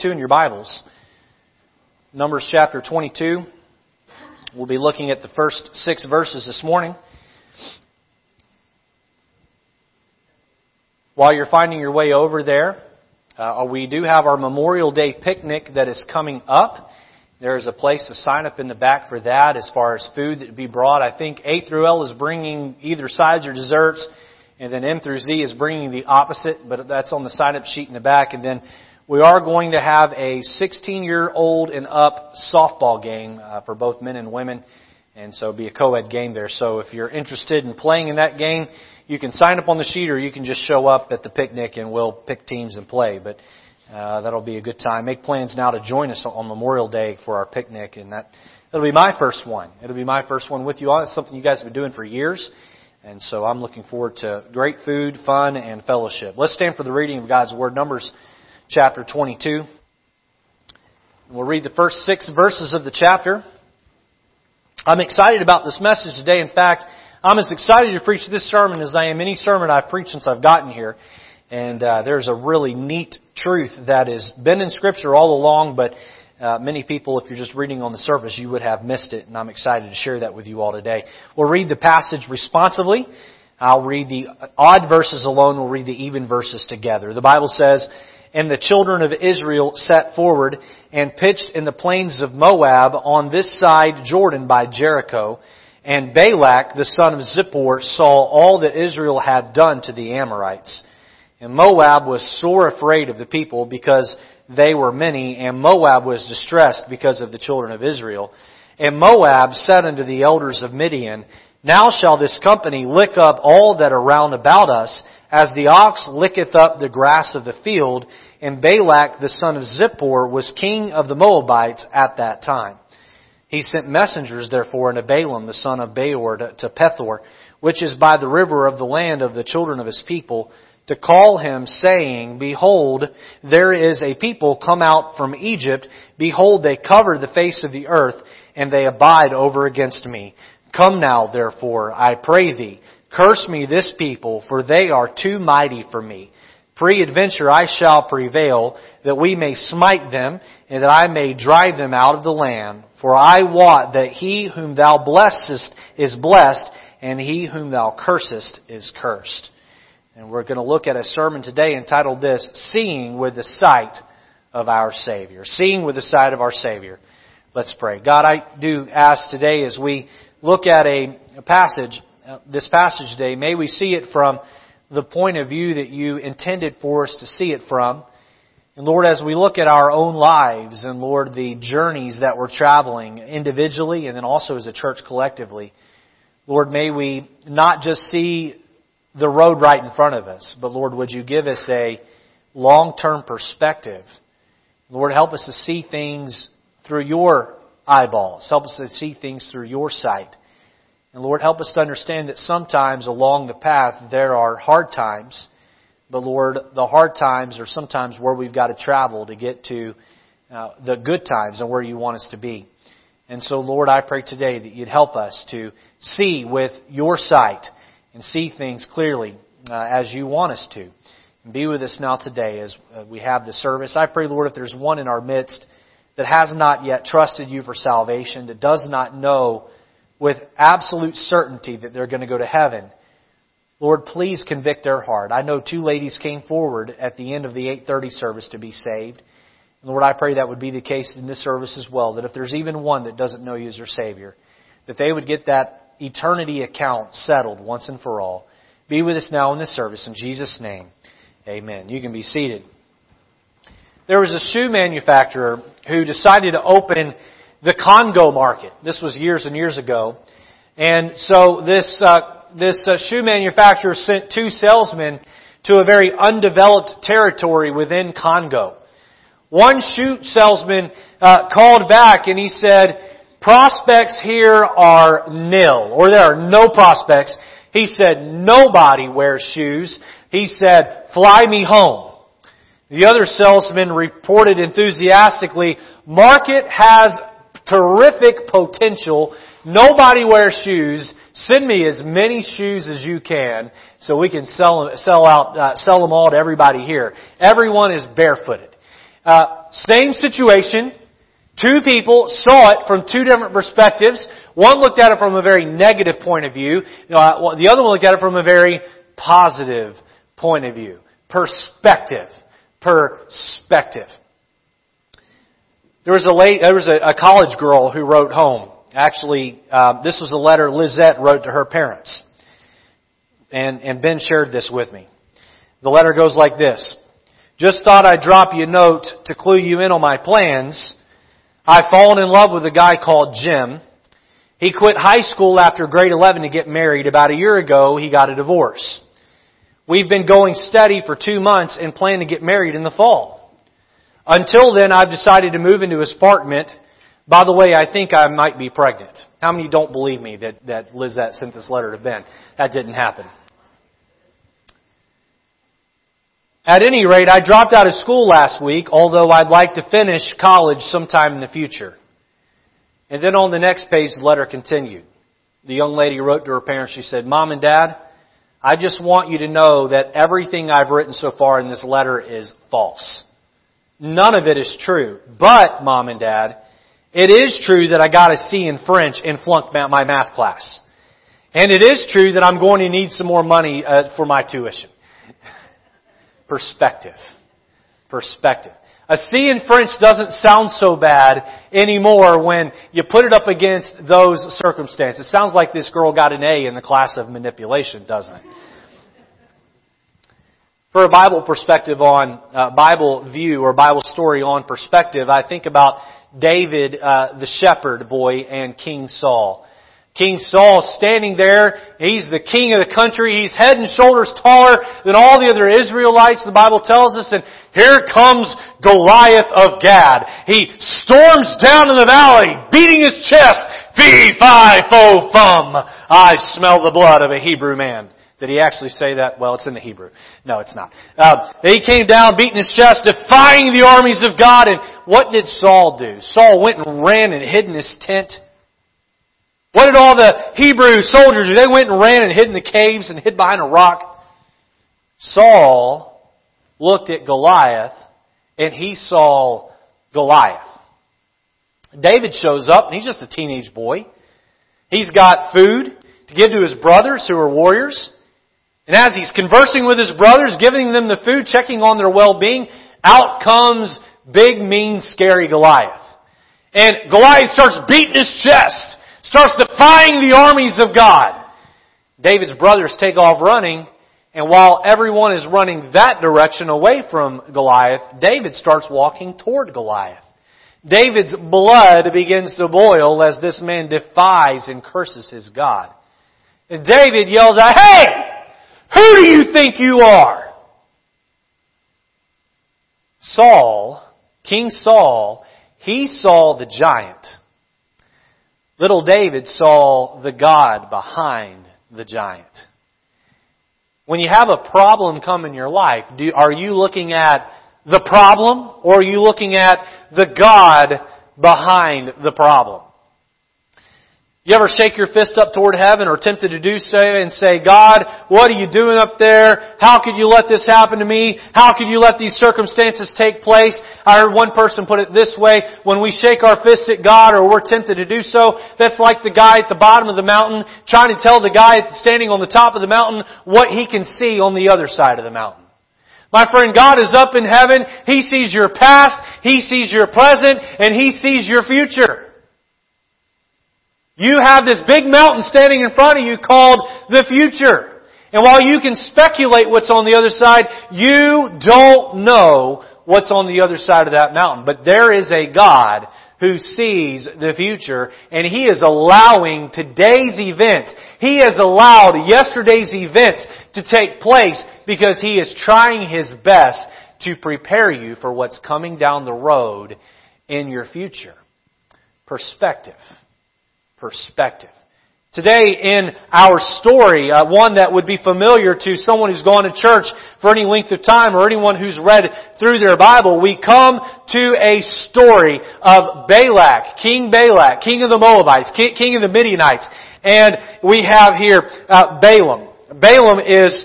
Two in your Bibles. Numbers chapter 22. We'll be looking at the first six verses this morning. While you're finding your way over there, uh, we do have our Memorial Day picnic that is coming up. There is a place to sign up in the back for that as far as food that would be brought. I think A through L is bringing either sides or desserts, and then M through Z is bringing the opposite, but that's on the sign up sheet in the back. And then we are going to have a 16 year old and up softball game uh, for both men and women. And so it'll be a co-ed game there. So if you're interested in playing in that game, you can sign up on the sheet or you can just show up at the picnic and we'll pick teams and play. But uh, that'll be a good time. Make plans now to join us on Memorial Day for our picnic, and that it'll be my first one. It'll be my first one with you all. It's something you guys have been doing for years, and so I'm looking forward to great food, fun, and fellowship. Let's stand for the reading of God's Word. Numbers chapter 22. We'll read the first six verses of the chapter. I'm excited about this message today. In fact, I'm as excited to preach this sermon as I am any sermon I've preached since I've gotten here. And uh, there's a really neat truth that has been in Scripture all along, but uh, many people, if you're just reading on the surface, you would have missed it. And I'm excited to share that with you all today. We'll read the passage responsively. I'll read the odd verses alone. We'll read the even verses together. The Bible says, and the children of Israel set forward and pitched in the plains of Moab on this side Jordan by Jericho. And Balak, the son of Zippor, saw all that Israel had done to the Amorites. And Moab was sore afraid of the people because they were many, and Moab was distressed because of the children of Israel. And Moab said unto the elders of Midian, Now shall this company lick up all that are round about us, as the ox licketh up the grass of the field, and Balak the son of Zippor was king of the Moabites at that time. He sent messengers therefore unto Balaam the son of Beor to, to Pethor, which is by the river of the land of the children of his people, to call him, saying, Behold, there is a people come out from Egypt. Behold, they cover the face of the earth, and they abide over against me. Come now, therefore, I pray thee, curse me this people, for they are too mighty for me. Pre-adventure I shall prevail, that we may smite them, and that I may drive them out of the land. For I wot that he whom thou blessest is blessed, and he whom thou cursest is cursed. And we're going to look at a sermon today entitled this, Seeing with the Sight of Our Savior. Seeing with the Sight of Our Savior. Let's pray. God, I do ask today as we look at a, a passage, uh, this passage today, may we see it from the point of view that you intended for us to see it from. And Lord, as we look at our own lives and Lord, the journeys that we're traveling individually and then also as a church collectively, Lord, may we not just see the road right in front of us, but Lord, would you give us a long-term perspective? Lord, help us to see things through your eyeballs. Help us to see things through your sight. And Lord, help us to understand that sometimes along the path there are hard times, but Lord, the hard times are sometimes where we've got to travel to get to uh, the good times and where you want us to be. And so, Lord, I pray today that you'd help us to see with your sight and see things clearly uh, as you want us to. And be with us now today as uh, we have the service. I pray, Lord, if there's one in our midst that has not yet trusted you for salvation, that does not know with absolute certainty that they're going to go to heaven, Lord, please convict their heart. I know two ladies came forward at the end of the 8:30 service to be saved. And Lord, I pray that would be the case in this service as well, that if there's even one that doesn't know you as their Savior, that they would get that eternity account settled once and for all. Be with us now in this service. In Jesus' name, amen. You can be seated. There was a shoe manufacturer who decided to open the Congo market. This was years and years ago. And so this, uh, this uh, shoe manufacturer sent two salesmen to a very undeveloped territory within Congo. One shoe salesman uh, called back and he said, prospects here are nil, or there are no prospects. He said, nobody wears shoes. He said, fly me home. The other salesman reported enthusiastically, market has terrific potential. Nobody wears shoes. Send me as many shoes as you can so we can sell, sell out, uh, sell them all to everybody here. Everyone is barefooted. Uh, same situation. Two people saw it from two different perspectives. One looked at it from a very negative point of view. Uh, the other one looked at it from a very positive point of view. Perspective. Perspective. There was a late, there was a, a college girl who wrote home. Actually, uh, this was a letter Lizette wrote to her parents. And, and Ben shared this with me. The letter goes like this. Just thought I'd drop you a note to clue you in on my plans. I've fallen in love with a guy called Jim. He quit high school after grade 11 to get married. About a year ago, he got a divorce. We've been going steady for two months and plan to get married in the fall. Until then, I've decided to move into his apartment. By the way, I think I might be pregnant. How many don't believe me that, that Lizette sent this letter to Ben? That didn't happen. At any rate, I dropped out of school last week, although I'd like to finish college sometime in the future. And then on the next page, the letter continued. The young lady wrote to her parents, she said, Mom and Dad, I just want you to know that everything I've written so far in this letter is false. None of it is true. But, mom and dad, it is true that I got a C in French and flunked my math class. And it is true that I'm going to need some more money uh, for my tuition. Perspective. Perspective. A C in French doesn't sound so bad anymore when you put it up against those circumstances. It sounds like this girl got an A in the class of manipulation, doesn't it? For a Bible perspective on, uh, Bible view or Bible story on perspective, I think about David, uh, the shepherd boy, and King Saul. King Saul standing there, he's the king of the country, he's head and shoulders taller than all the other Israelites, the Bible tells us, and here comes Goliath of Gath. He storms down in the valley, beating his chest, fee, fi, fo, fum. I smell the blood of a Hebrew man. Did he actually say that? Well, it's in the Hebrew. No, it's not. Uh, he came down, beating his chest, defying the armies of God. And what did Saul do? Saul went and ran and hid in his tent. What did all the Hebrew soldiers do? They went and ran and hid in the caves and hid behind a rock. Saul looked at Goliath and he saw Goliath. David shows up and he's just a teenage boy. He's got food to give to his brothers who are warriors. And as he's conversing with his brothers, giving them the food, checking on their well-being, out comes big, mean, scary Goliath. And Goliath starts beating his chest, starts defying the armies of God. David's brothers take off running, and while everyone is running that direction away from Goliath, David starts walking toward Goliath. David's blood begins to boil as this man defies and curses his God. And David yells out, Hey! Who do you think you are? Saul, King Saul, he saw the giant. Little David saw the God behind the giant. When you have a problem come in your life, do, are you looking at the problem or are you looking at the God behind the problem? You ever shake your fist up toward heaven or tempted to do so and say, God, what are you doing up there? How could you let this happen to me? How could you let these circumstances take place? I heard one person put it this way, when we shake our fist at God or we're tempted to do so, that's like the guy at the bottom of the mountain trying to tell the guy standing on the top of the mountain what he can see on the other side of the mountain. My friend, God is up in heaven. He sees your past, He sees your present, and He sees your future. You have this big mountain standing in front of you called the future. And while you can speculate what's on the other side, you don't know what's on the other side of that mountain. But there is a God who sees the future and He is allowing today's events, He has allowed yesterday's events to take place because He is trying His best to prepare you for what's coming down the road in your future. Perspective perspective. Today in our story, uh, one that would be familiar to someone who's gone to church for any length of time or anyone who's read through their Bible, we come to a story of Balak, King Balak, king of the Moabites, king, of the Midianites. And we have here uh, Balaam. Balaam is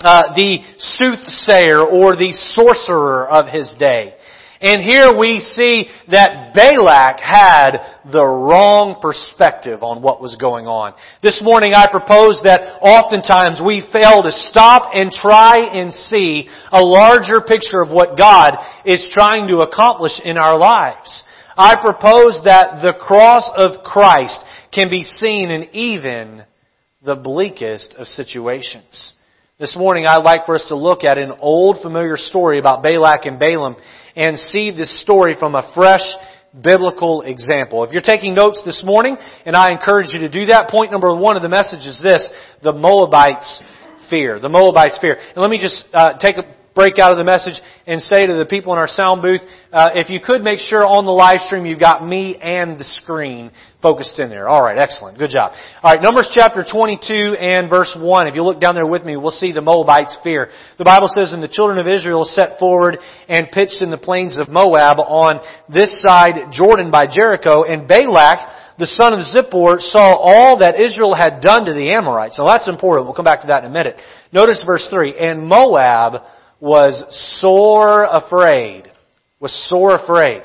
uh, the soothsayer or the sorcerer of his day. And here we see that Balak had the wrong perspective on what was going on. This morning I propose that oftentimes we fail to stop and try and see a larger picture of what God is trying to accomplish in our lives. I propose that the cross of Christ can be seen in even the bleakest of situations. This morning I'd like for us to look at an old familiar story about Balak and Balaam and see this story from a fresh biblical example. If you're taking notes this morning, and I encourage you to do that, point number one of the message is this, the Moabites fear. The Moabites fear. And let me just uh, take a break out of the message and say to the people in our sound booth, uh, if you could make sure on the live stream you've got me and the screen focused in there. All right, excellent. Good job. All right, Numbers chapter 22 and verse 1. If you look down there with me, we'll see the Moabites' fear. The Bible says, And the children of Israel set forward and pitched in the plains of Moab on this side Jordan by Jericho, and Balak, the son of Zippor, saw all that Israel had done to the Amorites. Now that's important. We'll come back to that in a minute. Notice verse 3. And Moab was sore afraid, was sore afraid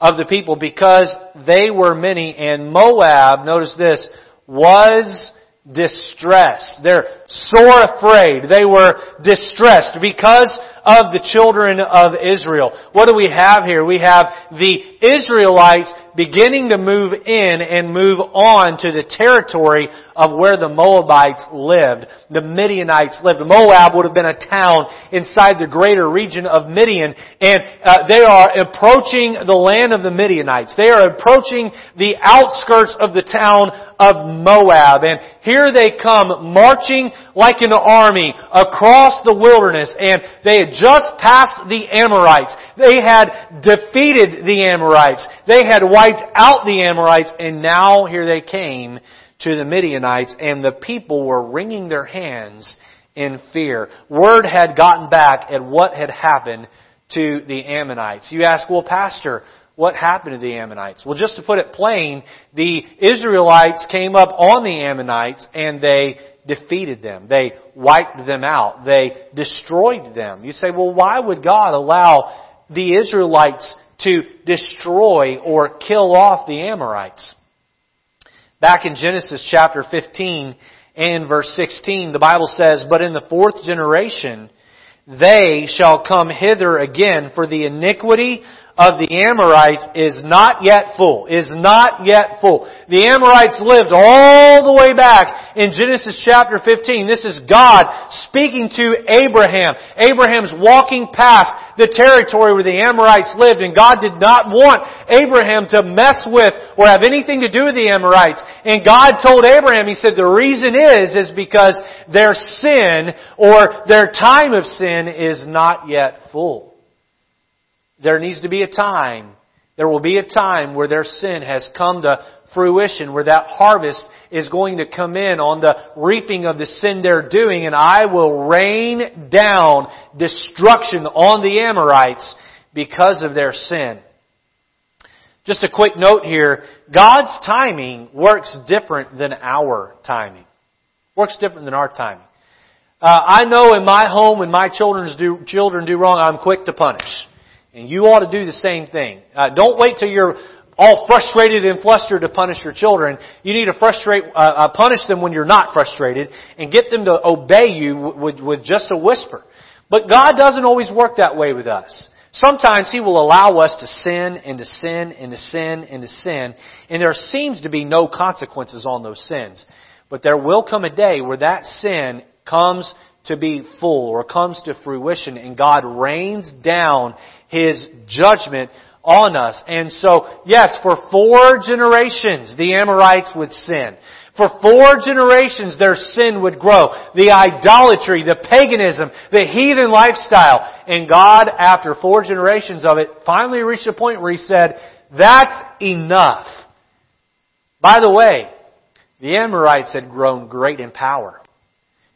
of the people because they were many and Moab, notice this, was distressed. They're sore afraid. They were distressed because of the children of Israel. What do we have here? We have the Israelites beginning to move in and move on to the territory of where the Moabites lived. The Midianites lived. Moab would have been a town inside the greater region of Midian, and uh, they are approaching the land of the Midianites. They are approaching the outskirts of the town of Moab, and here they come marching like an army across the wilderness, and they had just passed the Amorites. They had defeated the Amorites. They had wiped out the Amorites, and now here they came to the Midianites, and the people were wringing their hands in fear. Word had gotten back at what had happened to the Ammonites. You ask, well, Pastor, what happened to the Ammonites? Well, just to put it plain, the Israelites came up on the Ammonites and they defeated them. They wiped them out. They destroyed them. You say, well, why would God allow the Israelites to destroy or kill off the Amorites. Back in Genesis chapter 15 and verse 16, the Bible says, But in the fourth generation, they shall come hither again, for the iniquity of the Amorites is not yet full, is not yet full. The Amorites lived all the way back in Genesis chapter 15. This is God speaking to Abraham. Abraham's walking past the territory where the Amorites lived and God did not want Abraham to mess with or have anything to do with the Amorites. And God told Abraham, He said, the reason is, is because their sin or their time of sin is not yet full. There needs to be a time, there will be a time where their sin has come to fruition, where that harvest is going to come in on the reaping of the sin they're doing, and I will rain down destruction on the Amorites because of their sin. Just a quick note here, God's timing works different than our timing. Works different than our timing. Uh, I know in my home when my children do, children do wrong, I'm quick to punish. And you ought to do the same thing. Uh, don't wait till you're all frustrated and flustered to punish your children. You need to frustrate, uh, uh, punish them when you're not frustrated and get them to obey you with, with just a whisper. But God doesn't always work that way with us. Sometimes He will allow us to sin and to sin and to sin and to sin, and there seems to be no consequences on those sins. But there will come a day where that sin comes to be full or comes to fruition and God rains down His judgment on us. And so, yes, for four generations the Amorites would sin. For four generations their sin would grow. The idolatry, the paganism, the heathen lifestyle. And God, after four generations of it, finally reached a point where He said, that's enough. By the way, the Amorites had grown great in power.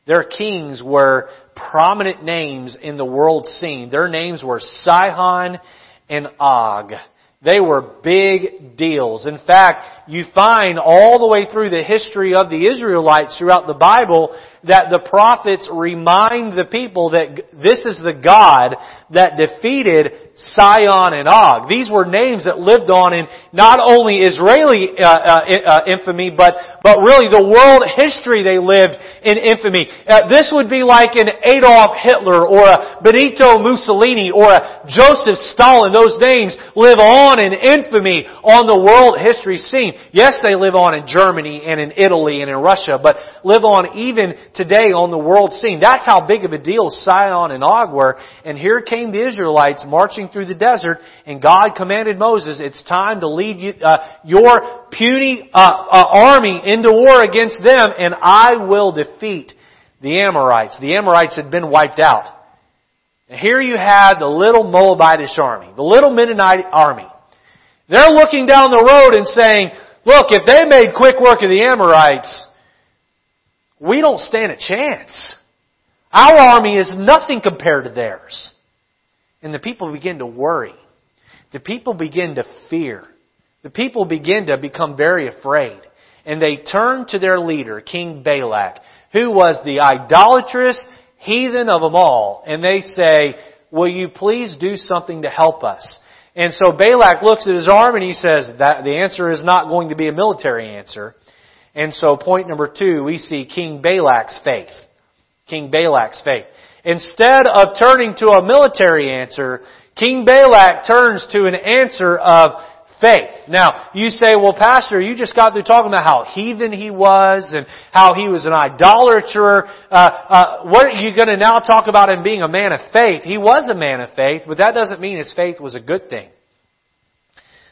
Their kings were prominent names in the world scene. Their names were Sihon and Og. They were big deals. In fact, you find all the way through the history of the Israelites throughout the Bible that the prophets remind the people that this is the God that defeated Sihon and Og. These were names that lived on in not only Israeli uh, uh, uh, infamy, but but really the world history they lived in infamy. Uh, this would be like an Adolf Hitler or a Benito Mussolini or a Joseph Stalin. Those names live on in infamy on the world history scene. Yes, they live on in Germany and in Italy and in Russia, but live on even today on the world scene. That's how big of a deal Sihon and Og were. And here came the Israelites marching through the desert, and God commanded Moses, it's time to lead you, uh, your puny uh, uh, army into war against them, and I will defeat the Amorites. The Amorites had been wiped out. And here you had the little Moabitish army, the little Midianite army. They're looking down the road and saying, look, if they made quick work of the Amorites, we don't stand a chance. Our army is nothing compared to theirs. And the people begin to worry. The people begin to fear. The people begin to become very afraid. And they turn to their leader, King Balak, who was the idolatrous heathen of them all. And they say, will you please do something to help us? And so Balak looks at his arm and he says that the answer is not going to be a military answer. And so point number two, we see King Balak's faith. King Balak's faith. Instead of turning to a military answer, King Balak turns to an answer of faith. Now, you say, well, Pastor, you just got through talking about how heathen he was and how he was an idolater. Uh, uh, what are you going to now talk about him being a man of faith? He was a man of faith, but that doesn't mean his faith was a good thing.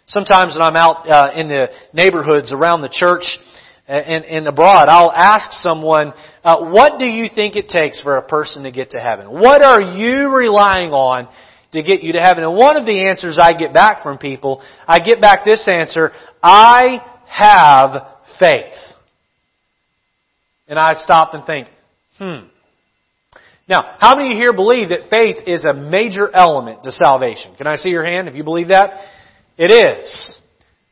Sometimes when I'm out uh, in the neighborhoods around the church, and, and abroad, I'll ask someone, uh, what do you think it takes for a person to get to heaven? What are you relying on to get you to heaven? And one of the answers I get back from people, I get back this answer, I have faith. And I stop and think, hmm. Now, how many of you here believe that faith is a major element to salvation? Can I see your hand if you believe that? It is.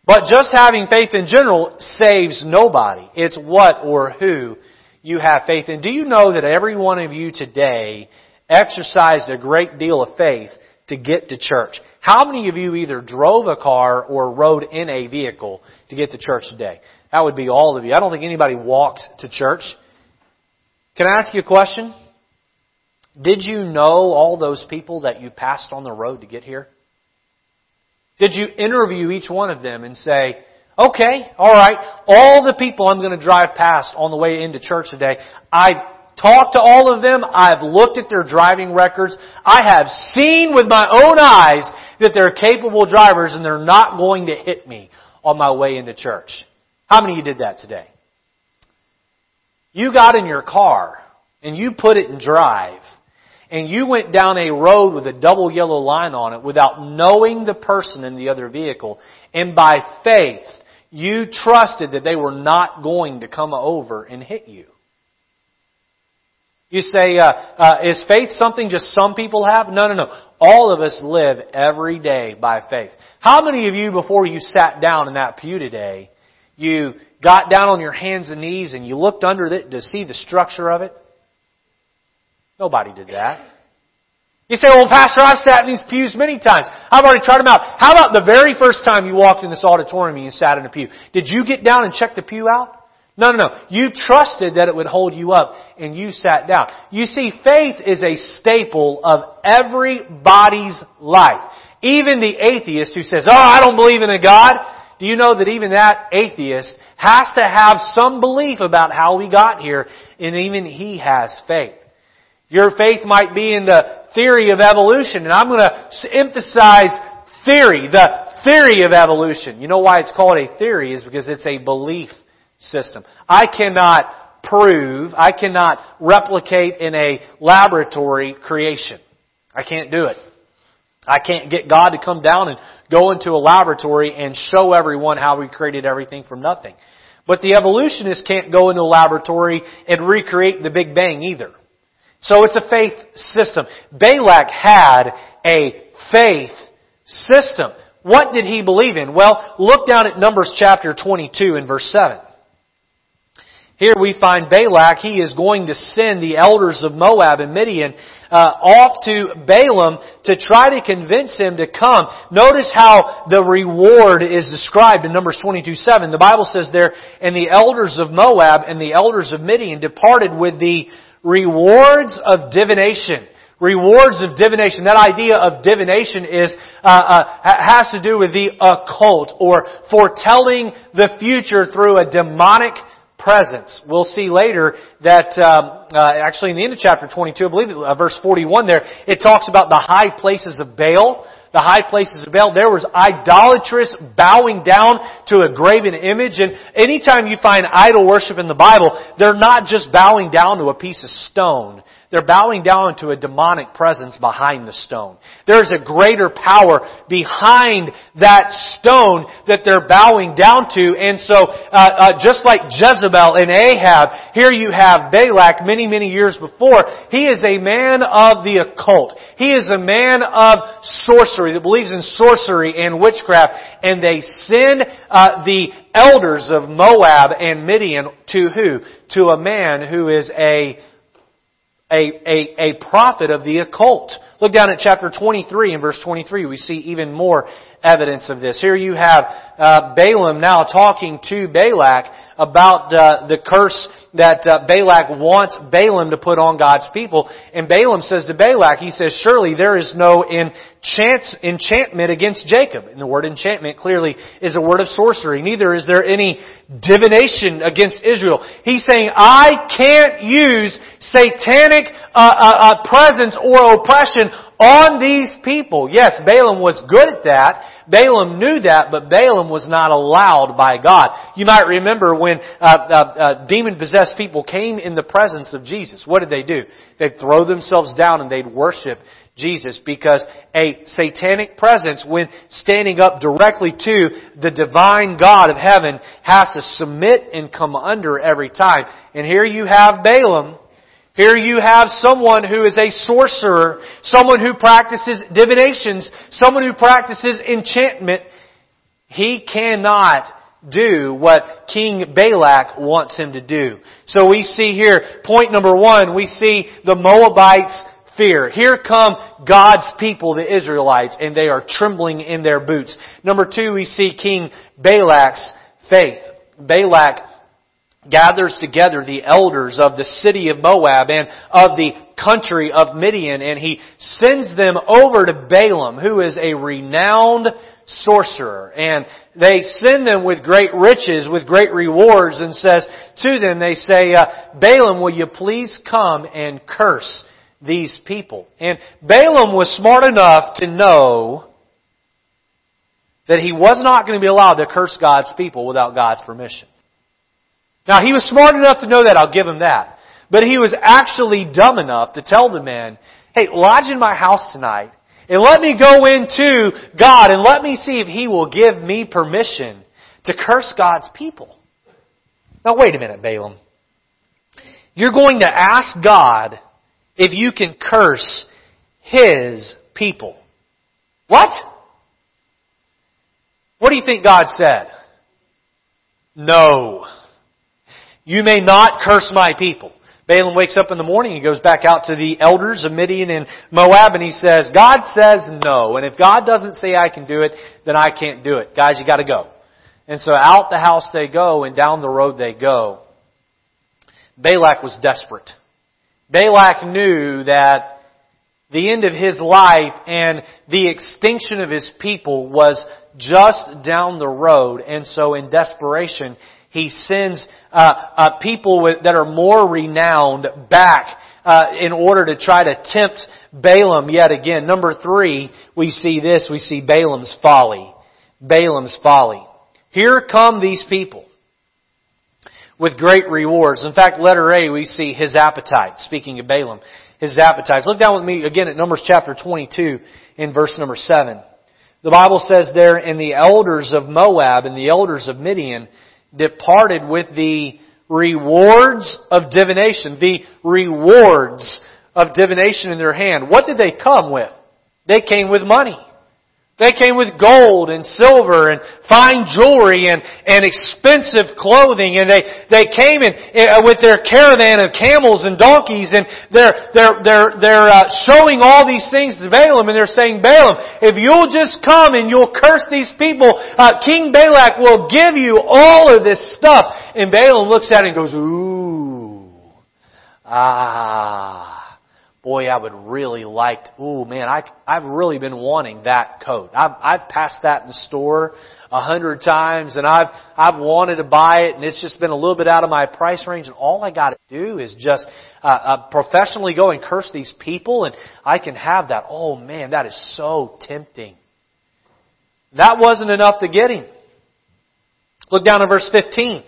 But just having faith in general saves nobody. It's what or who you have faith in. Do you know that every one of you today exercised a great deal of faith to get to church? How many of you either drove a car or rode in a vehicle to get to church today? That would be all of you. I don't think anybody walked to church. Can I ask you a question? Did you know all those people that you passed on the road to get here? Did you interview each one of them and say, okay, alright, all the people I'm going to drive past on the way into church today, I've talked to all of them, I've looked at their driving records, I have seen with my own eyes that they're capable drivers and they're not going to hit me on my way into church. How many of you did that today? You got in your car and you put it in drive and you went down a road with a double yellow line on it without knowing the person in the other vehicle, and by faith, you trusted that they were not going to come over and hit you. You say, uh, uh, is faith something just some people have? No, no, no. All of us live every day by faith. How many of you, before you sat down in that pew today, you got down on your hands and knees and you looked under it to see the structure of it? Nobody did that. You say, well, Pastor, I've sat in these pews many times. I've already tried them out. How about the very first time you walked in this auditorium and you sat in a pew? Did you get down and check the pew out? No, no, no. You trusted that it would hold you up and you sat down. You see, faith is a staple of everybody's life. Even the atheist who says, oh, I don't believe in a God. Do you know that even that atheist has to have some belief about how we got here and even he has faith. Your faith might be in the theory of evolution, and I'm going to emphasize theory, the theory of evolution. You know why it's called a theory is because it's a belief system. I cannot prove, I cannot replicate in a laboratory creation. I can't do it. I can't get God to come down and go into a laboratory and show everyone how we created everything from nothing. But the evolutionists can't go into a laboratory and recreate the Big Bang either. So it's a faith system. Balak had a faith system. What did he believe in? Well, look down at Numbers chapter 22 and verse 7. Here we find Balak, he is going to send the elders of Moab and Midian uh, off to Balaam to try to convince him to come. Notice how the reward is described in Numbers 22, 7. The Bible says there, and the elders of Moab and the elders of Midian departed with the rewards of divination. Rewards of divination. That idea of divination is uh, uh, has to do with the occult or foretelling the future through a demonic presence. We'll see later that um, uh, actually in the end of chapter 22, I believe uh, verse 41 there, it talks about the high places of Baal. The high places of Baal. There was idolatrous bowing down to a graven image. And anytime you find idol worship in the Bible, they're not just bowing down to a piece of stone. They're bowing down to a demonic presence behind the stone. There's a greater power behind that stone that they're bowing down to. And so, uh, uh, just like Jezebel and Ahab, here you have Balak many, many years before. He is a man of the occult. He is a man of sorcery that believes in sorcery and witchcraft. And they send uh, the elders of Moab and Midian to who? To a man who is a a, a, a prophet of the occult. Look down at chapter 23 and verse 23. We see even more evidence of this. Here you have uh, Balaam now talking to Balak about uh, the curse that uh, Balak wants Balaam to put on God's people. And Balaam says to Balak, he says, surely there is no enchant, enchantment against Jacob. And the word enchantment clearly is a word of sorcery. Neither is there any divination against Israel. He's saying, I can't use satanic uh, uh, uh presence or oppression on these people. Yes, Balaam was good at that. Balaam knew that, but Balaam was not allowed by God. You might remember when uh, uh, uh, demon-possessed people came in the presence of Jesus. What did they do? They'd throw themselves down and they'd worship Jesus because a satanic presence, when standing up directly to the divine God of heaven, has to submit and come under every time. And here you have Balaam here you have someone who is a sorcerer, someone who practices divinations, someone who practices enchantment. He cannot do what King Balak wants him to do. So we see here, point number one, we see the Moabites fear. Here come God's people, the Israelites, and they are trembling in their boots. Number two, we see King Balak's faith. Balak gathers together the elders of the city of Moab and of the country of Midian, and he sends them over to Balaam, who is a renowned sorcerer. And they send them with great riches, with great rewards, and says to them, they say, uh, Balaam, will you please come and curse these people? And Balaam was smart enough to know that he was not going to be allowed to curse God's people without God's permission. Now, he was smart enough to know that, I'll give him that. But he was actually dumb enough to tell the man, hey, lodge in my house tonight, and let me go into God, and let me see if he will give me permission to curse God's people. Now, wait a minute, Balaam. You're going to ask God if you can curse His people. What? What do you think God said? No. You may not curse my people. Balaam wakes up in the morning, he goes back out to the elders of Midian and Moab and he says, God says no. And if God doesn't say I can do it, then I can't do it. Guys, you gotta go. And so out the house they go and down the road they go. Balak was desperate. Balak knew that the end of his life and the extinction of his people was just down the road. And so in desperation, he sends uh, uh, people with, that are more renowned back uh, in order to try to tempt Balaam yet again. Number three, we see this. We see Balaam's folly. Balaam's folly. Here come these people with great rewards. In fact, letter A, we see his appetite. Speaking of Balaam, his appetites. Look down with me again at Numbers chapter 22 in verse number 7. The Bible says there, and the elders of Moab and the elders of Midian departed with the rewards of divination, the rewards of divination in their hand. What did they come with? They came with money. They came with gold and silver and fine jewelry and, and expensive clothing. And they, they came in, uh, with their caravan of camels and donkeys. And they're, they're, they're, they're uh, showing all these things to Balaam. And they're saying, Balaam, if you'll just come and you'll curse these people, uh, King Balak will give you all of this stuff. And Balaam looks at it and goes, ooh, ah, boy, I would really like, ooh man, I, I've really been wanting that coat. I've, I've passed that in the store a hundred times and I've, I've wanted to buy it and it's just been a little bit out of my price range and all I gotta do is just, uh, uh, professionally go and curse these people and I can have that. Oh man, that is so tempting. That wasn't enough to get him. Look down at verse 15.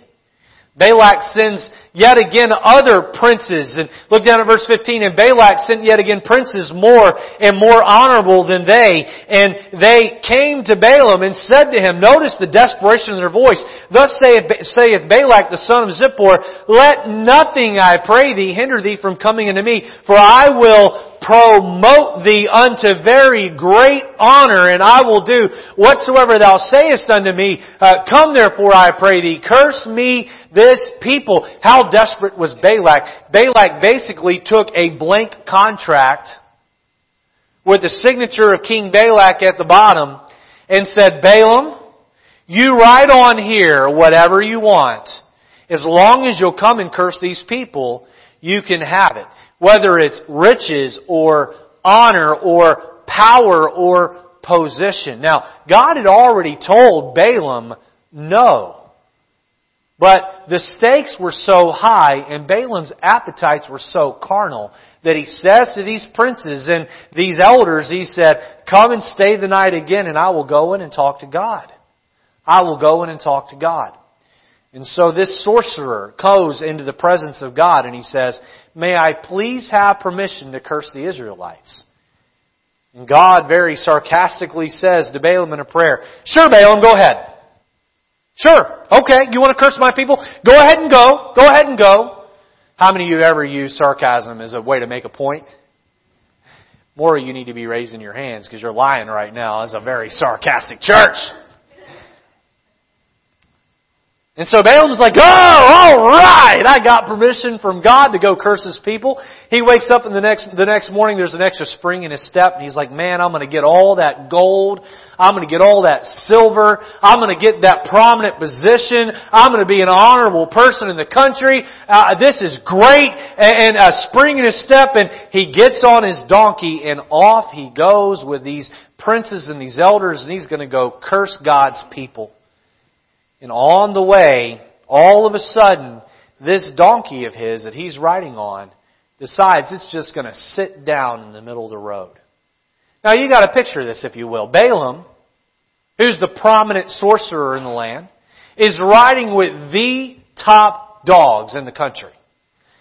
Balak sends yet again other princes. And look down at verse 15. And Balak sent yet again princes more and more honorable than they. And they came to Balaam and said to him, notice the desperation in their voice. Thus saith, saith Balak the son of Zippor, Let nothing, I pray thee, hinder thee from coming unto me, for I will promote thee unto very great honor, and I will do whatsoever thou sayest unto me. Uh, come therefore, I pray thee, curse me this people. How desperate was Balak? Balak basically took a blank contract with the signature of King Balak at the bottom and said, Balaam, you write on here whatever you want. As long as you'll come and curse these people, you can have it whether it's riches or honor or power or position. Now, God had already told Balaam no. But the stakes were so high and Balaam's appetites were so carnal that he says to these princes and these elders, he said, come and stay the night again and I will go in and talk to God. I will go in and talk to God. And so this sorcerer goes into the presence of God and he says, May I please have permission to curse the Israelites? And God very sarcastically says to Balaam in a prayer, Sure, Balaam, go ahead. Sure. Okay, you want to curse my people? Go ahead and go. Go ahead and go. How many of you ever use sarcasm as a way to make a point? More you need to be raising your hands because you're lying right now as a very sarcastic church. And so Balaam's like, oh, alright, I got permission from God to go curse his people. He wakes up in the next, the next morning, there's an extra spring in his step, and he's like, man, I'm gonna get all that gold, I'm gonna get all that silver, I'm gonna get that prominent position, I'm gonna be an honorable person in the country, uh, this is great, and, and a spring in his step, and he gets on his donkey, and off he goes with these princes and these elders, and he's gonna go curse God's people. And on the way, all of a sudden, this donkey of his that he's riding on decides it's just going to sit down in the middle of the road. Now you got to picture this, if you will. Balaam, who's the prominent sorcerer in the land, is riding with the top dogs in the country.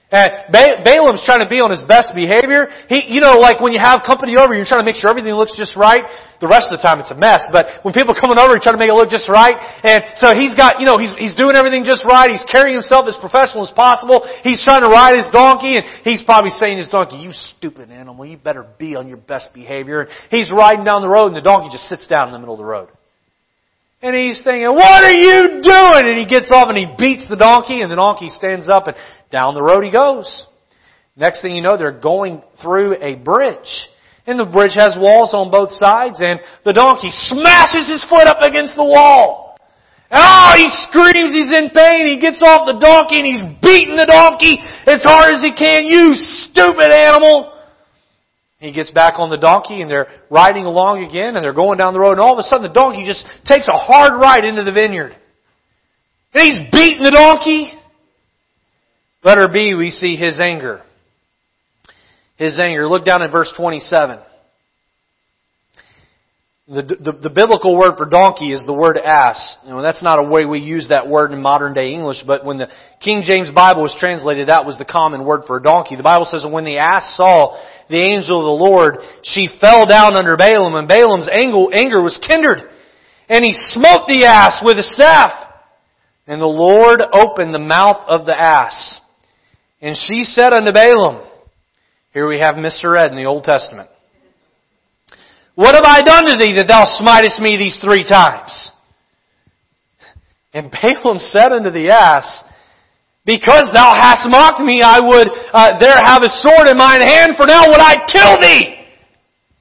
Eh, and Balaam's trying to be on his best behavior. He, you know, like when you have company over, you're trying to make sure everything looks just right. The rest of the time it's a mess. But when people are coming over, you're trying to make it look just right. And so he's got, you know, he's, he's doing everything just right. He's carrying himself as professional as possible. He's trying to ride his donkey and he's probably saying to his donkey, you stupid animal, you better be on your best behavior. And he's riding down the road and the donkey just sits down in the middle of the road. And he's thinking, what are you doing? And he gets off and he beats the donkey and the donkey stands up and down the road he goes. Next thing you know, they're going through a bridge. And the bridge has walls on both sides and the donkey smashes his foot up against the wall. Oh, he screams, he's in pain, he gets off the donkey and he's beating the donkey as hard as he can. You stupid animal! He gets back on the donkey and they're riding along again and they're going down the road and all of a sudden the donkey just takes a hard ride into the vineyard. And he's beating the donkey. Letter B, we see his anger. His anger. Look down at verse 27. The, the, the, biblical word for donkey is the word ass. You know, that's not a way we use that word in modern day English, but when the King James Bible was translated, that was the common word for a donkey. The Bible says when the ass saw the angel of the Lord, she fell down under Balaam, and Balaam's anger was kindled. And he smote the ass with a staff. And the Lord opened the mouth of the ass. And she said unto Balaam, here we have Mister Ed in the Old Testament. What have I done to thee that thou smitest me these three times? And Balaam said unto the ass, Because thou hast mocked me, I would uh, there have a sword in mine hand, for now would I kill thee.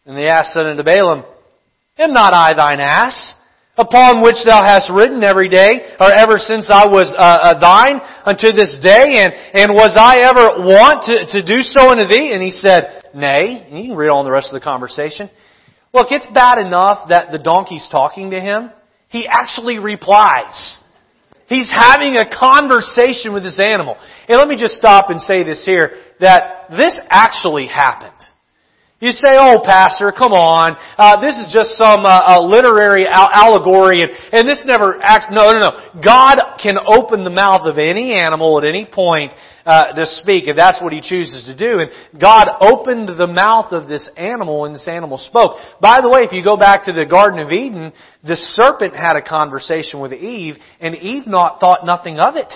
And the ass said unto Balaam, Am not I thine ass? Upon which thou hast ridden every day, or ever since I was uh, uh, thine unto this day, and, and was I ever want to, to do so unto thee? And he said, Nay. And you can read on the rest of the conversation. Look, it's bad enough that the donkey's talking to him. He actually replies. He's having a conversation with this animal. And let me just stop and say this here, that this actually happened. You say, oh, pastor, come on. Uh, this is just some uh, literary al- allegory, and, and this never acts. No, no, no. God can open the mouth of any animal at any point uh, to speak, if that's what He chooses to do. And God opened the mouth of this animal, and this animal spoke. By the way, if you go back to the Garden of Eden, the serpent had a conversation with Eve, and Eve not thought nothing of it.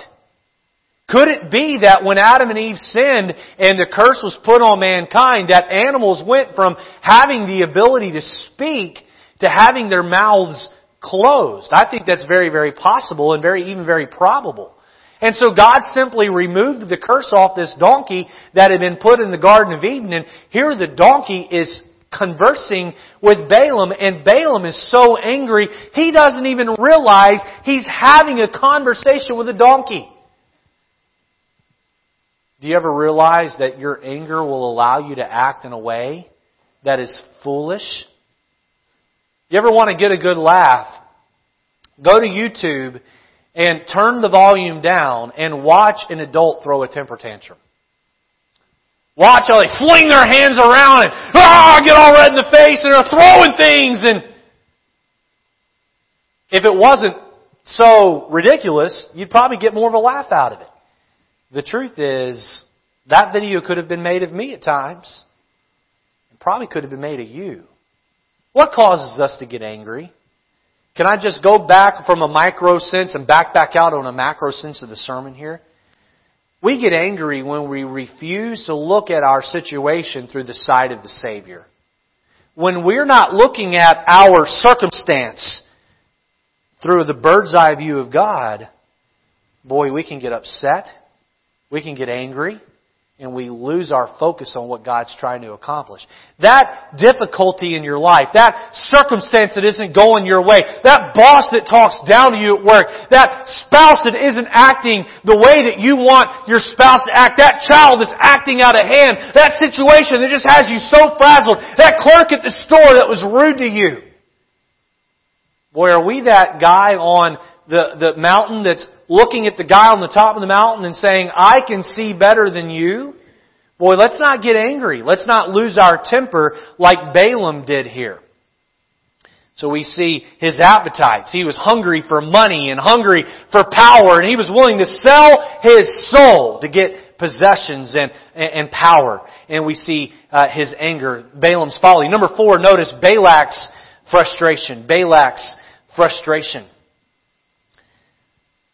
Could it be that when Adam and Eve sinned and the curse was put on mankind, that animals went from having the ability to speak to having their mouths closed? I think that's very, very possible and very, even very probable. And so God simply removed the curse off this donkey that had been put in the Garden of Eden, and here the donkey is conversing with Balaam, and Balaam is so angry, he doesn't even realize he's having a conversation with a donkey. Do you ever realize that your anger will allow you to act in a way that is foolish? You ever want to get a good laugh? Go to YouTube and turn the volume down and watch an adult throw a temper tantrum. Watch how they fling their hands around and ah, get all red in the face and they're throwing things and if it wasn't so ridiculous, you'd probably get more of a laugh out of it. The truth is, that video could have been made of me at times. It probably could have been made of you. What causes us to get angry? Can I just go back from a micro sense and back back out on a macro sense of the sermon here? We get angry when we refuse to look at our situation through the sight of the Savior. When we're not looking at our circumstance through the bird's eye view of God, boy, we can get upset we can get angry and we lose our focus on what God's trying to accomplish. That difficulty in your life, that circumstance that isn't going your way, that boss that talks down to you at work, that spouse that isn't acting the way that you want your spouse to act, that child that's acting out of hand, that situation that just has you so frazzled, that clerk at the store that was rude to you. Boy, are we that guy on the, the mountain that's looking at the guy on the top of the mountain and saying, I can see better than you. Boy, let's not get angry. Let's not lose our temper like Balaam did here. So we see his appetites. He was hungry for money and hungry for power and he was willing to sell his soul to get possessions and, and, power. And we see uh, his anger, Balaam's folly. Number four, notice Balak's frustration. Balak's frustration.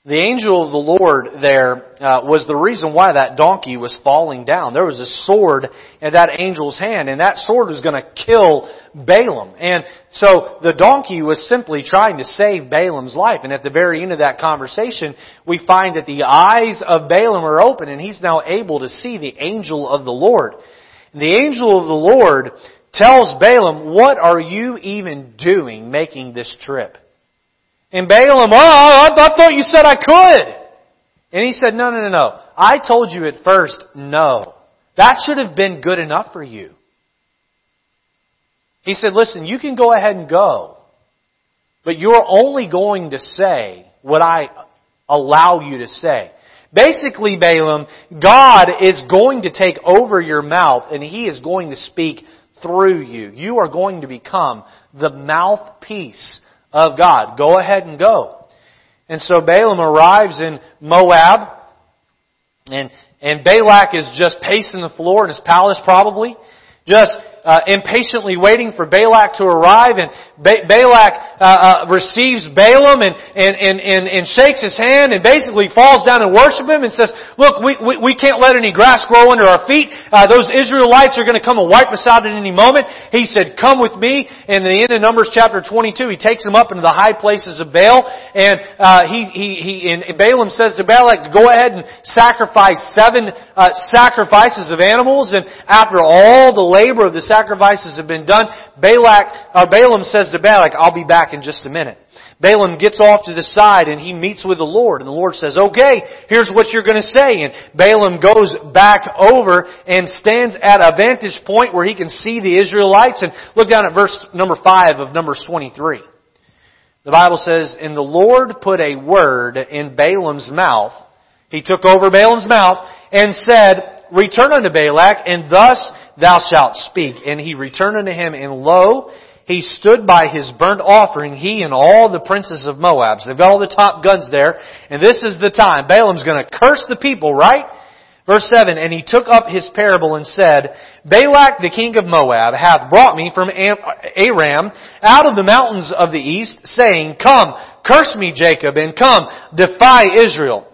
The angel of the Lord there uh, was the reason why that donkey was falling down. There was a sword in that angel's hand, and that sword was going to kill Balaam. And so the donkey was simply trying to save Balaam's life. And at the very end of that conversation, we find that the eyes of Balaam are open, and he's now able to see the angel of the Lord. And the angel of the Lord tells Balaam, "What are you even doing, making this trip?" And Balaam, oh, I thought you said I could. And he said, no, no, no, no. I told you at first, no. That should have been good enough for you. He said, listen, you can go ahead and go, but you're only going to say what I allow you to say. Basically, Balaam, God is going to take over your mouth and He is going to speak through you. You are going to become the mouthpiece of God. Go ahead and go. And so Balaam arrives in Moab, and, and Balak is just pacing the floor in his palace probably, just uh, impatiently waiting for Balak to arrive, and ba- Balak uh, uh, receives Balaam and, and, and, and, and shakes his hand and basically falls down and worships him and says, look, we, we, we can't let any grass grow under our feet. Uh, those Israelites are going to come and wipe us out at any moment. He said, come with me. And in the end of Numbers chapter 22, he takes them up into the high places of Baal, and uh, he, he, he, and Balaam says to Balak, go ahead and sacrifice seven uh, sacrifices of animals, and after all the labor of the sacrifices have been done, Balak, or Balaam says to Balak, I'll be back in just a minute. Balaam gets off to the side and he meets with the Lord. And the Lord says, okay, here's what you're going to say. And Balaam goes back over and stands at a vantage point where he can see the Israelites. And look down at verse number 5 of Numbers 23. The Bible says, And the Lord put a word in Balaam's mouth. He took over Balaam's mouth and said, Return unto Balak, and thus thou shalt speak. And he returned unto him, and lo, he stood by his burnt offering, he and all the princes of Moab. So they've got all the top guns there, and this is the time. Balaam's gonna curse the people, right? Verse 7, And he took up his parable and said, Balak the king of Moab hath brought me from Aram out of the mountains of the east, saying, Come, curse me, Jacob, and come, defy Israel.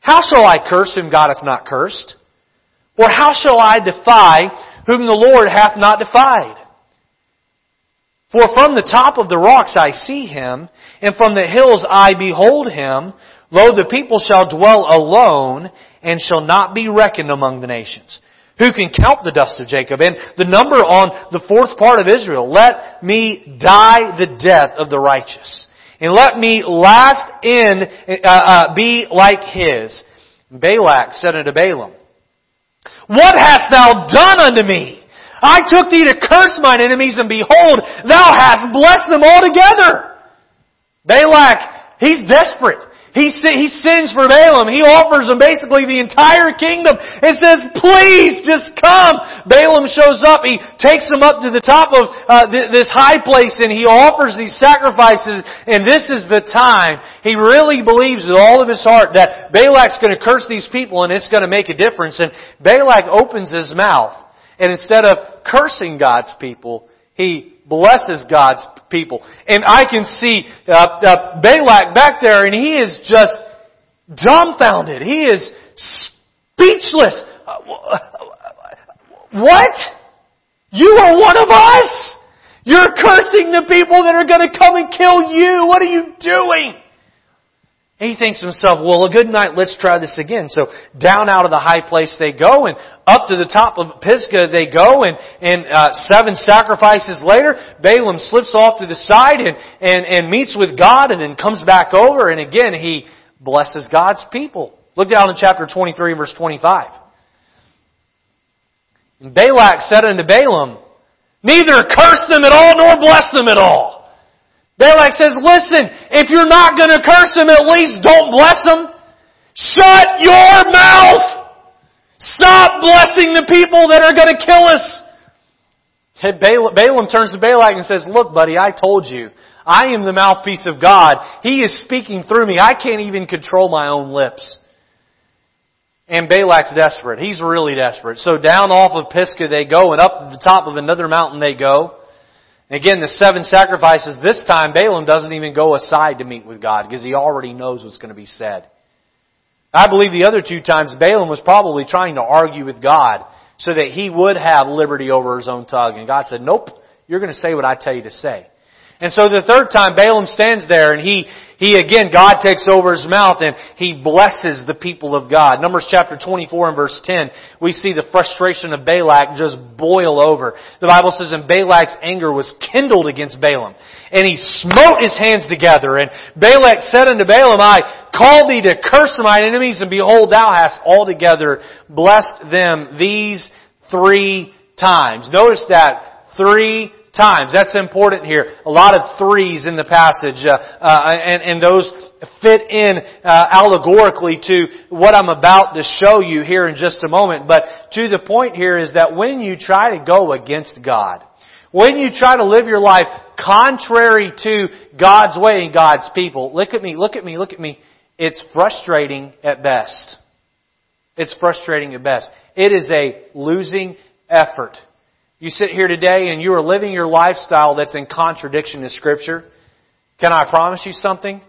How shall I curse whom God hath not cursed? Or how shall I defy whom the Lord hath not defied? For from the top of the rocks I see him, and from the hills I behold him. Lo, the people shall dwell alone, and shall not be reckoned among the nations. Who can count the dust of Jacob and the number on the fourth part of Israel? Let me die the death of the righteous, and let me last in uh, uh, be like his. Balak said unto Balaam, What hast thou done unto me? I took thee to curse mine enemies, and behold, thou hast blessed them altogether. Balak, he's desperate. He, he sends for Balaam. He offers him basically the entire kingdom and says, please just come. Balaam shows up. He takes him up to the top of uh, th- this high place and he offers these sacrifices and this is the time. He really believes with all of his heart that Balak's going to curse these people and it's going to make a difference. And Balak opens his mouth and instead of cursing God's people, he blesses God's people. And I can see uh, uh, Balak back there and he is just dumbfounded. He is speechless. Uh, what? You are one of us? You're cursing the people that are going to come and kill you. What are you doing? He thinks to himself, well, a good night, let's try this again. So down out of the high place they go, and up to the top of Pisgah they go, and, and uh, seven sacrifices later, Balaam slips off to the side and, and, and meets with God, and then comes back over, and again he blesses God's people. Look down in chapter 23, verse 25. And Balak said unto Balaam, Neither curse them at all, nor bless them at all. Balak says, listen, if you're not going to curse them, at least don't bless them. Shut your mouth! Stop blessing the people that are going to kill us. Balaam turns to Balak and says, look buddy, I told you. I am the mouthpiece of God. He is speaking through me. I can't even control my own lips. And Balak's desperate. He's really desperate. So down off of Pisgah they go and up to the top of another mountain they go. Again, the seven sacrifices, this time Balaam doesn't even go aside to meet with God because he already knows what's going to be said. I believe the other two times Balaam was probably trying to argue with God so that he would have liberty over his own tongue. And God said, nope, you're going to say what I tell you to say. And so the third time Balaam stands there and he, he again, God takes over his mouth and he blesses the people of God. Numbers chapter 24 and verse 10, we see the frustration of Balak just boil over. The Bible says, and Balak's anger was kindled against Balaam. And he smote his hands together. And Balak said unto Balaam, I called thee to curse mine enemies, and behold, thou hast altogether blessed them these three times. Notice that three times. That's important here. A lot of threes in the passage, uh, uh, and, and those fit in uh, allegorically to what I'm about to show you here in just a moment. But to the point here is that when you try to go against God, when you try to live your life contrary to God's way and God's people, look at me, look at me, look at me. It's frustrating at best. It's frustrating at best. It is a losing effort. You sit here today and you are living your lifestyle that's in contradiction to Scripture. Can I promise you something?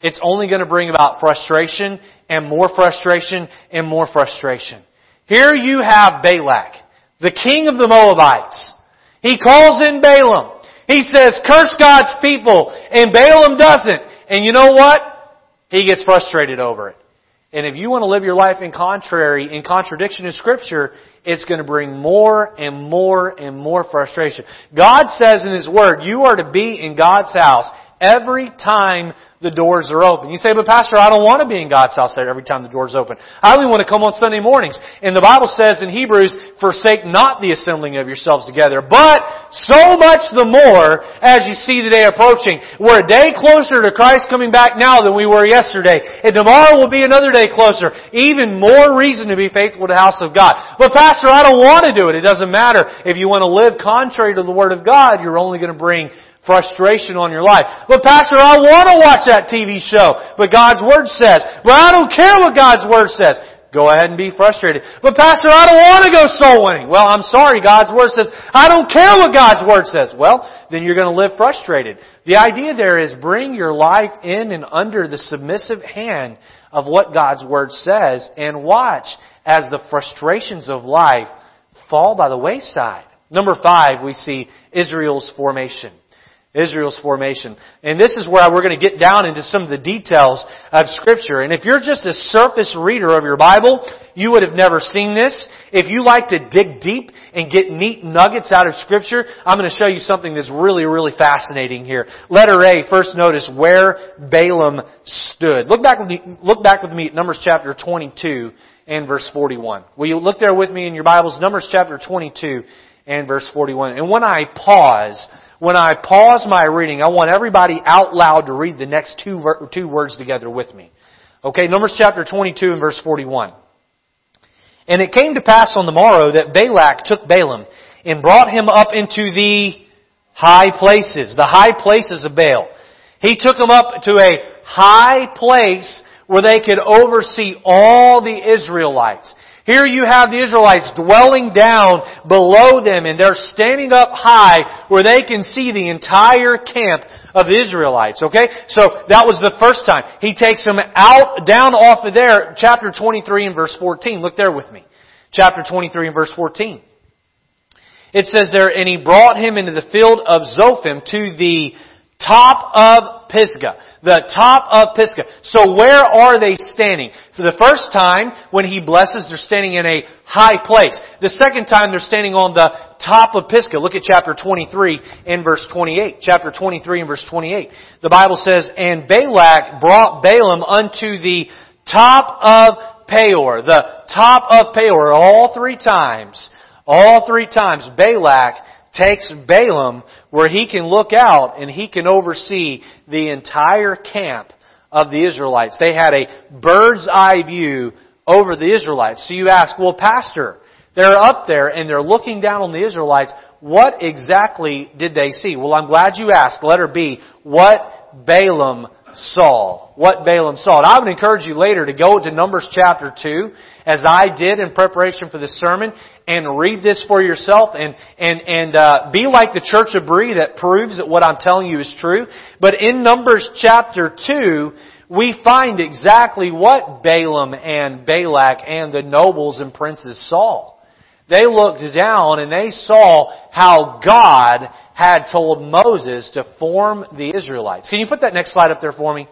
It's only going to bring about frustration and more frustration and more frustration. Here you have Balak, the king of the Moabites. He calls in Balaam. He says, curse God's people, and Balaam doesn't. And you know what? He gets frustrated over it. And if you want to live your life in contrary, in contradiction to Scripture, it's going to bring more and more and more frustration. God says in His Word, you are to be in God's house every time the doors are open. You say, but Pastor, I don't want to be in God's house every time the doors open. I only want to come on Sunday mornings. And the Bible says in Hebrews, forsake not the assembling of yourselves together, but so much the more as you see the day approaching. We're a day closer to Christ coming back now than we were yesterday. And tomorrow will be another day closer. Even more reason to be faithful to the house of God. But Pastor, I don't want to do it. It doesn't matter. If you want to live contrary to the Word of God, you're only going to bring frustration on your life. But pastor, I want to watch that TV show, but God's Word says. But I don't care what God's Word says. Go ahead and be frustrated. But pastor, I don't want to go soul winning. Well, I'm sorry, God's Word says, I don't care what God's Word says. Well, then you're going to live frustrated. The idea there is bring your life in and under the submissive hand of what God's Word says and watch as the frustrations of life fall by the wayside. Number five, we see Israel's formation. Israel's formation. And this is where we're going to get down into some of the details of Scripture. And if you're just a surface reader of your Bible, you would have never seen this. If you like to dig deep and get neat nuggets out of Scripture, I'm going to show you something that's really, really fascinating here. Letter A, first notice where Balaam stood. Look back with me, look back with me at Numbers chapter 22 and verse 41. Will you look there with me in your Bibles? Numbers chapter 22 and verse 41. And when I pause, when I pause my reading, I want everybody out loud to read the next two, two words together with me. Okay, Numbers chapter 22 and verse 41. And it came to pass on the morrow that Balak took Balaam and brought him up into the high places, the high places of Baal. He took him up to a high place where they could oversee all the Israelites. Here you have the Israelites dwelling down below them and they're standing up high where they can see the entire camp of Israelites. Okay? So that was the first time. He takes them out, down off of there, chapter 23 and verse 14. Look there with me. Chapter 23 and verse 14. It says there, and he brought him into the field of Zophim to the top of Pisgah. The top of Pisgah. So where are they standing? For the first time, when he blesses, they're standing in a high place. The second time, they're standing on the top of Pisgah. Look at chapter 23 and verse 28. Chapter 23 and verse 28. The Bible says, And Balak brought Balaam unto the top of Peor. The top of Peor. All three times. All three times, Balak takes Balaam where he can look out and he can oversee the entire camp of the Israelites. They had a bird's eye view over the Israelites. So you ask, well, pastor, they're up there and they're looking down on the Israelites. What exactly did they see? Well, I'm glad you asked. Letter B, what Balaam saw. What Balaam saw. And I would encourage you later to go to Numbers chapter 2, as I did in preparation for this sermon, and read this for yourself and, and, and uh, be like the church of Berea that proves that what I'm telling you is true. But in Numbers chapter 2, we find exactly what Balaam and Balak and the nobles and princes saw. They looked down and they saw how God had told Moses to form the Israelites. Can you put that next slide up there for me?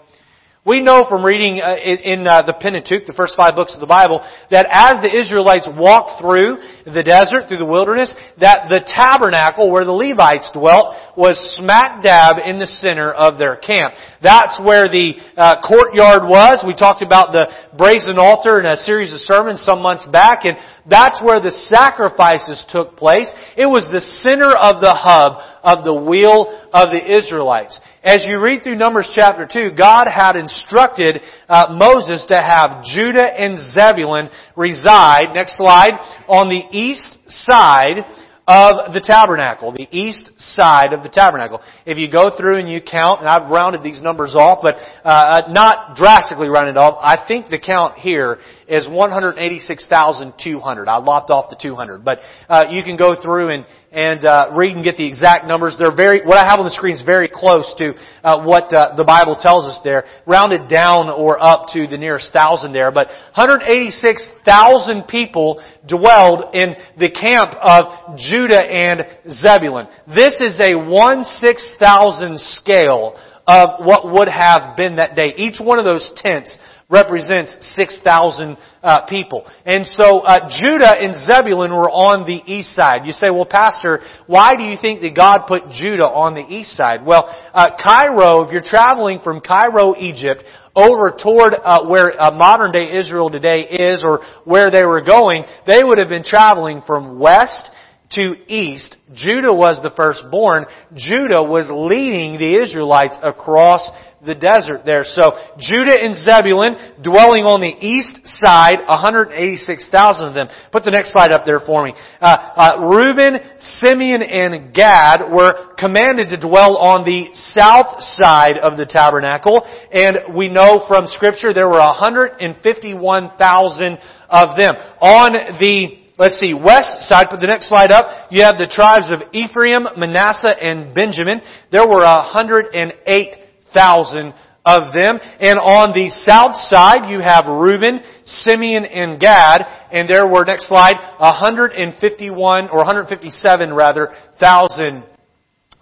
We know from reading uh, in uh, the Pentateuch, the first five books of the Bible, that as the Israelites walked through the desert, through the wilderness, that the tabernacle where the Levites dwelt was smack dab in the center of their camp. That's where the uh, courtyard was. We talked about the brazen altar in a series of sermons some months back, and that's where the sacrifices took place. It was the center of the hub of the wheel of the Israelites. As you read through Numbers chapter 2, God had instructed uh, Moses to have Judah and Zebulun reside, next slide, on the east side of the tabernacle, the east side of the tabernacle. If you go through and you count, and I've rounded these numbers off, but uh, not drastically rounded off, I think the count here is 186,200. I lopped off the 200, but uh, you can go through and and uh, read and get the exact numbers. They're very what I have on the screen is very close to uh, what uh, the Bible tells us there, rounded down or up to the nearest thousand there. But 186,000 people dwelled in the camp of Judah and Zebulun. This is a one six thousand scale of what would have been that day. Each one of those tents represents 6,000 uh, people. And so uh, Judah and Zebulun were on the east side. You say, well, Pastor, why do you think that God put Judah on the east side? Well, uh, Cairo, if you're traveling from Cairo, Egypt, over toward uh, where uh, modern day Israel today is, or where they were going, they would have been traveling from west to east. Judah was the firstborn. Judah was leading the Israelites across the desert there. So Judah and Zebulun dwelling on the east side, 186,000 of them. Put the next slide up there for me. Uh, uh, Reuben, Simeon, and Gad were commanded to dwell on the south side of the tabernacle, and we know from Scripture there were 151,000 of them. On the Let's see, west side, put the next slide up. You have the tribes of Ephraim, Manasseh, and Benjamin. There were 108 thousand of them. And on the south side, you have Reuben, Simeon, and Gad. And there were, next slide, 151, or 157 rather, thousand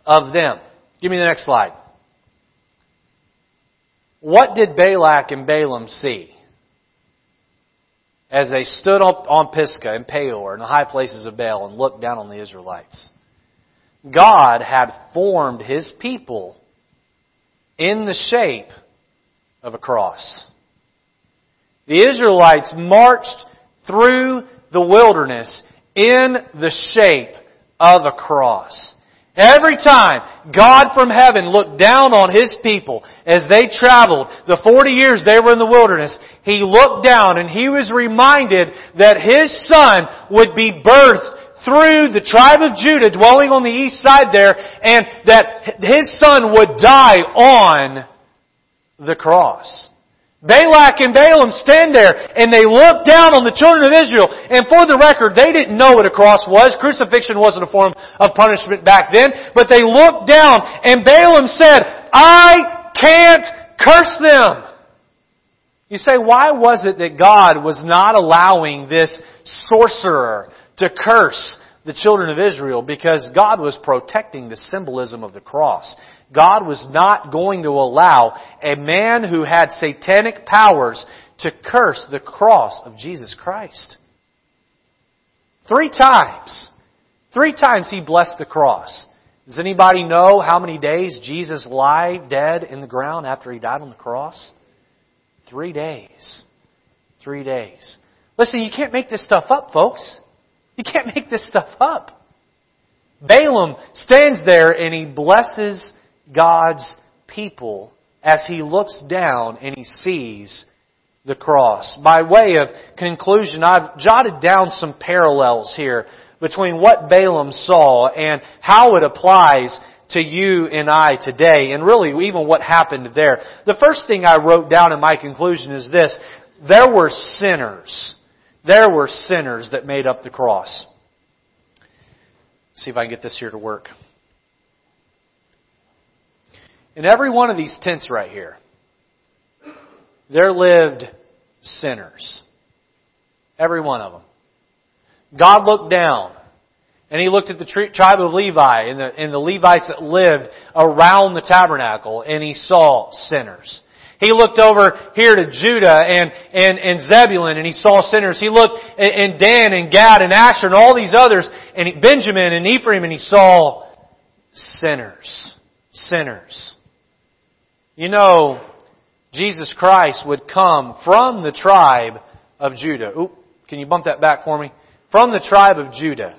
of them. Give me the next slide. What did Balak and Balaam see? As they stood up on Pisgah and Peor and the high places of Baal and looked down on the Israelites. God had formed His people in the shape of a cross. The Israelites marched through the wilderness in the shape of a cross. Every time God from heaven looked down on His people as they traveled the 40 years they were in the wilderness, He looked down and He was reminded that His Son would be birthed through the tribe of Judah dwelling on the east side there and that his son would die on the cross. Balak and Balaam stand there and they look down on the children of Israel. And for the record, they didn't know what a cross was. Crucifixion wasn't a form of punishment back then. But they looked down and Balaam said, I can't curse them. You say, why was it that God was not allowing this sorcerer to curse the children of Israel because God was protecting the symbolism of the cross. God was not going to allow a man who had satanic powers to curse the cross of Jesus Christ. Three times. Three times he blessed the cross. Does anybody know how many days Jesus lied dead in the ground after he died on the cross? Three days. Three days. Listen, you can't make this stuff up, folks. You can't make this stuff up. Balaam stands there and he blesses God's people as he looks down and he sees the cross. By way of conclusion, I've jotted down some parallels here between what Balaam saw and how it applies to you and I today, and really even what happened there. The first thing I wrote down in my conclusion is this. There were sinners there were sinners that made up the cross. Let's see if I can get this here to work. In every one of these tents right here, there lived sinners. Every one of them. God looked down and he looked at the tribe of Levi and the, and the Levites that lived around the tabernacle and he saw sinners. He looked over here to Judah and, and, and Zebulun and he saw sinners. He looked in Dan and Gad and Asher and all these others and Benjamin and Ephraim and he saw sinners. Sinners. You know, Jesus Christ would come from the tribe of Judah. Oop, can you bump that back for me? From the tribe of Judah.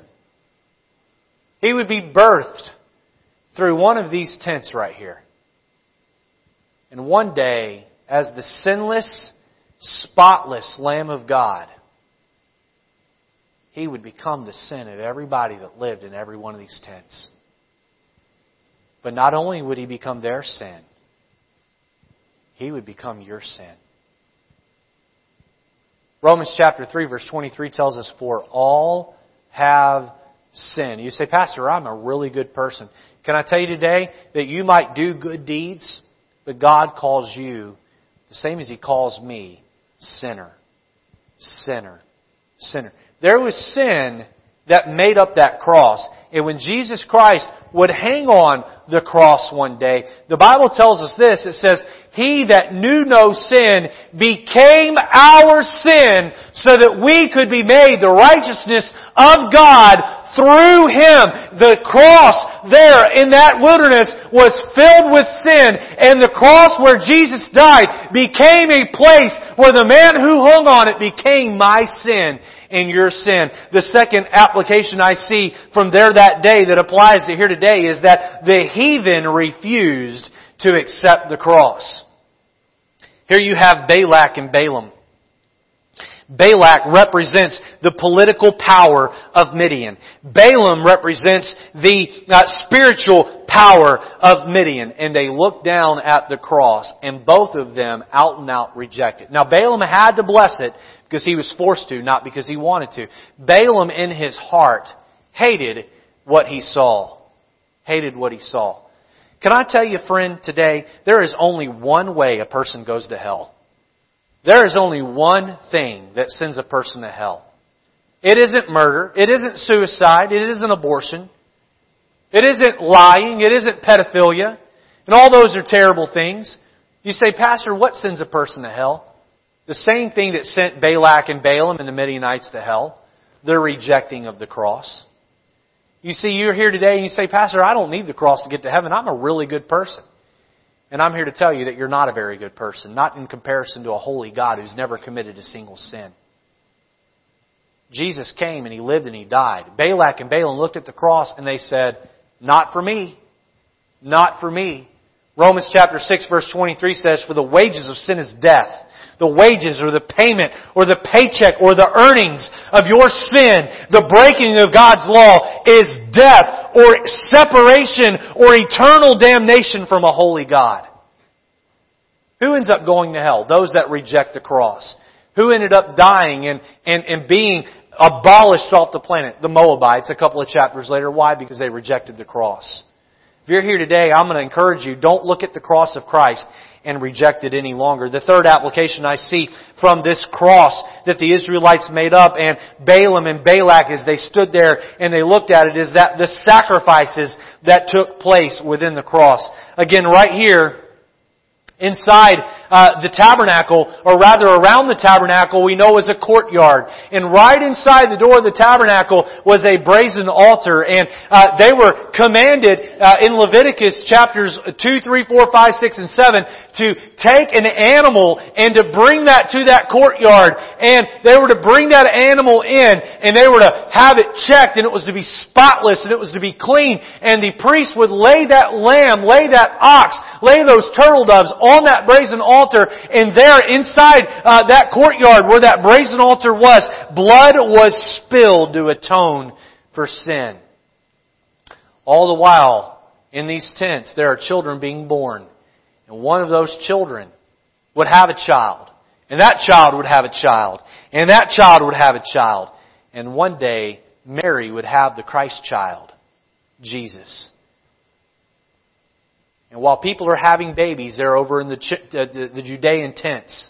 He would be birthed through one of these tents right here. And one day, as the sinless, spotless Lamb of God, He would become the sin of everybody that lived in every one of these tents. But not only would He become their sin, He would become your sin. Romans chapter 3 verse 23 tells us, For all have sinned. You say, Pastor, I'm a really good person. Can I tell you today that you might do good deeds, but God calls you the same as He calls me, sinner. Sinner. Sinner. There was sin that made up that cross. And when Jesus Christ would hang on the cross one day, the Bible tells us this. It says, He that knew no sin became our sin so that we could be made the righteousness of God through Him. The cross there in that wilderness was filled with sin and the cross where Jesus died became a place where the man who hung on it became my sin and your sin. The second application I see from there that day that applies to here today is that the heathen refused to accept the cross. Here you have Balak and Balaam. Balak represents the political power of Midian. Balaam represents the uh, spiritual power of Midian. And they looked down at the cross and both of them out and out rejected. Now Balaam had to bless it because he was forced to, not because he wanted to. Balaam in his heart hated what he saw. Hated what he saw. Can I tell you, friend, today, there is only one way a person goes to hell. There is only one thing that sends a person to hell. It isn't murder. It isn't suicide. It isn't abortion. It isn't lying. It isn't pedophilia. And all those are terrible things. You say, Pastor, what sends a person to hell? The same thing that sent Balak and Balaam and the Midianites to hell. Their rejecting of the cross. You see, you're here today and you say, Pastor, I don't need the cross to get to heaven. I'm a really good person. And I'm here to tell you that you're not a very good person, not in comparison to a holy God who's never committed a single sin. Jesus came and he lived and he died. Balak and Balaam looked at the cross and they said, Not for me. Not for me. Romans chapter 6 verse 23 says, For the wages of sin is death the wages or the payment or the paycheck or the earnings of your sin, the breaking of God's law is death or separation or eternal damnation from a holy God. Who ends up going to hell? Those that reject the cross. Who ended up dying and, and, and being abolished off the planet? The Moabites a couple of chapters later. Why? Because they rejected the cross. If you're here today, I'm going to encourage you, don't look at the cross of Christ and reject it any longer. The third application I see from this cross that the Israelites made up and Balaam and Balak as they stood there and they looked at it is that the sacrifices that took place within the cross. Again, right here, Inside uh, the tabernacle, or rather around the tabernacle, we know was a courtyard. And right inside the door of the tabernacle was a brazen altar. And uh, they were commanded uh, in Leviticus chapters 2, 3, 4, 5, 6, and 7 to take an animal and to bring that to that courtyard. And they were to bring that animal in and they were to have it checked and it was to be spotless and it was to be clean. And the priest would lay that lamb, lay that ox, lay those turtle doves on that brazen altar, and there inside uh, that courtyard where that brazen altar was, blood was spilled to atone for sin. All the while, in these tents, there are children being born. And one of those children would have a child. And that child would have a child. And that child would have a child. And one day, Mary would have the Christ child, Jesus. And while people are having babies, they're over in the, the, the Judean tents.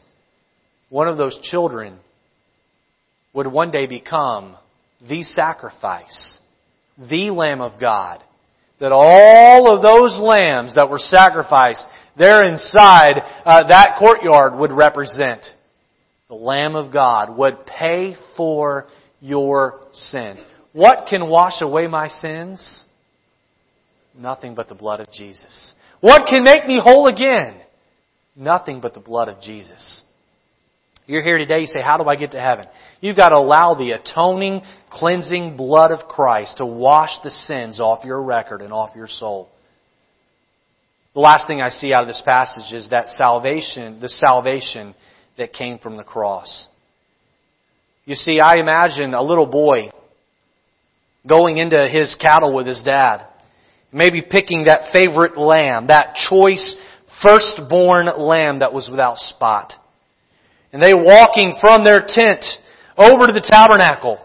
One of those children would one day become the sacrifice, the Lamb of God. That all of those lambs that were sacrificed there inside uh, that courtyard would represent the Lamb of God, would pay for your sins. What can wash away my sins? Nothing but the blood of Jesus. What can make me whole again? Nothing but the blood of Jesus. You're here today, you say, how do I get to heaven? You've got to allow the atoning, cleansing blood of Christ to wash the sins off your record and off your soul. The last thing I see out of this passage is that salvation, the salvation that came from the cross. You see, I imagine a little boy going into his cattle with his dad, maybe picking that favorite lamb, that choice firstborn lamb that was without spot. And they walking from their tent over to the tabernacle.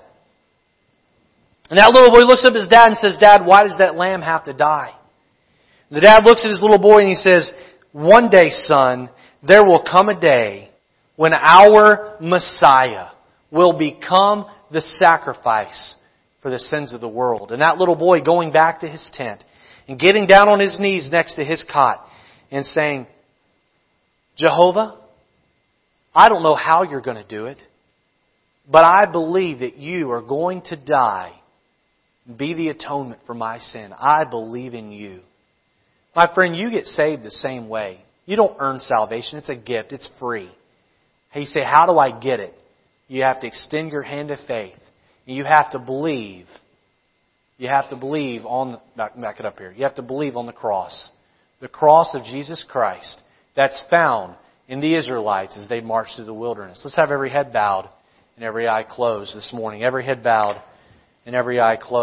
And that little boy looks up at his dad and says, Dad, why does that lamb have to die? The dad looks at his little boy and he says, One day, son, there will come a day when our Messiah will become the sacrifice for the sins of the world. And that little boy going back to his tent and getting down on his knees next to his cot and saying, Jehovah, I don't know how you're going to do it, but I believe that you are going to die be the atonement for my sin. I believe in you. My friend, you get saved the same way. You don't earn salvation. It's a gift. It's free. Hey, you say, how do I get it? You have to extend your hand of faith. And you have to believe. You have to believe on, the, back, back it up here. You have to believe on the cross. The cross of Jesus Christ that's found in the Israelites as they marched through the wilderness. Let's have every head bowed and every eye closed this morning. Every head bowed and every eye closed.